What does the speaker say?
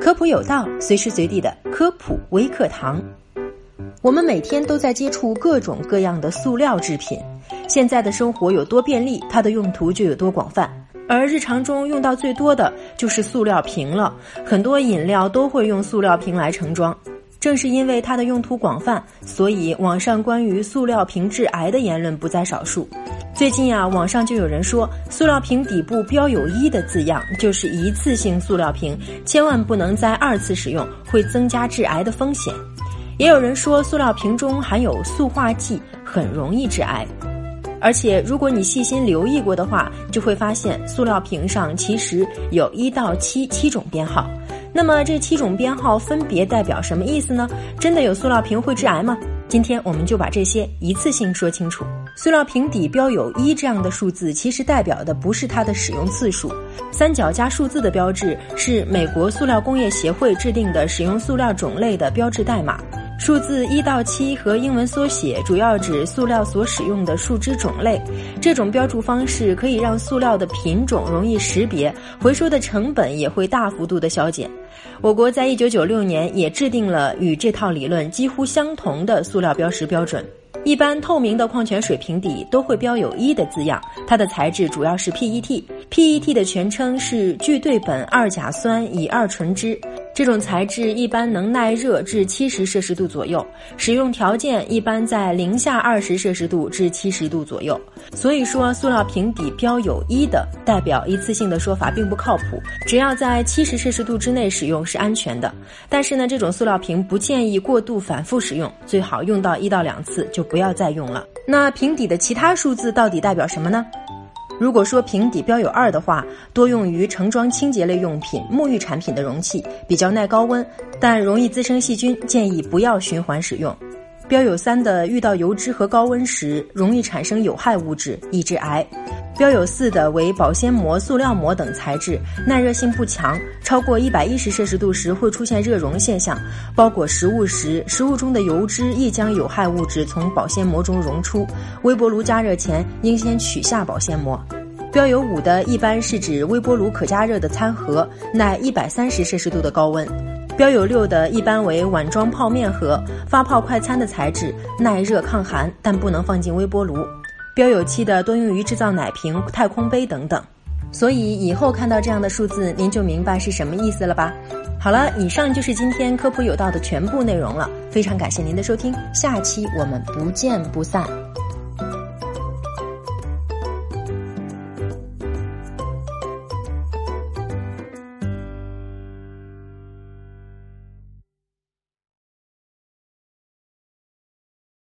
科普有道，随时随地的科普微课堂。我们每天都在接触各种各样的塑料制品，现在的生活有多便利，它的用途就有多广泛。而日常中用到最多的就是塑料瓶了，很多饮料都会用塑料瓶来盛装。正是因为它的用途广泛，所以网上关于塑料瓶致癌的言论不在少数。最近呀，网上就有人说，塑料瓶底部标有“一”的字样，就是一次性塑料瓶，千万不能再二次使用，会增加致癌的风险。也有人说，塑料瓶中含有塑化剂，很容易致癌。而且，如果你细心留意过的话，就会发现塑料瓶上其实有一到七七种编号。那么这七种编号分别代表什么意思呢？真的有塑料瓶会致癌吗？今天我们就把这些一次性说清楚。塑料瓶底标有一这样的数字，其实代表的不是它的使用次数。三角加数字的标志是美国塑料工业协会制定的使用塑料种类的标志代码。数字一到七和英文缩写主要指塑料所使用的树枝种类。这种标注方式可以让塑料的品种容易识别，回收的成本也会大幅度的削减。我国在一九九六年也制定了与这套理论几乎相同的塑料标识标准。一般透明的矿泉水瓶底都会标有一的字样，它的材质主要是 PET。PET 的全称是聚对苯二甲酸乙二醇酯。这种材质一般能耐热至七十摄氏度左右，使用条件一般在零下二十摄氏度至七十度左右。所以说，塑料瓶底标有一的，代表一次性的说法并不靠谱。只要在七十摄氏度之内使用是安全的。但是呢，这种塑料瓶不建议过度反复使用，最好用到一到两次就不要再用了。那瓶底的其他数字到底代表什么呢？如果说瓶底标有二的话，多用于盛装清洁类用品、沐浴产品的容器，比较耐高温，但容易滋生细菌，建议不要循环使用。标有三的，遇到油脂和高温时，容易产生有害物质，易致癌。标有四的为保鲜膜、塑料膜等材质，耐热性不强，超过一百一十摄氏度时会出现热熔现象。包裹食物时，食物中的油脂易将有害物质从保鲜膜中溶出。微波炉加热前应先取下保鲜膜。标有五的，一般是指微波炉可加热的餐盒，耐一百三十摄氏度的高温。标有六的，一般为碗装泡面盒，发泡快餐的材质，耐热抗寒，但不能放进微波炉。标有漆的多用于制造奶瓶、太空杯等等，所以以后看到这样的数字，您就明白是什么意思了吧？好了，以上就是今天科普有道的全部内容了，非常感谢您的收听，下期我们不见不散。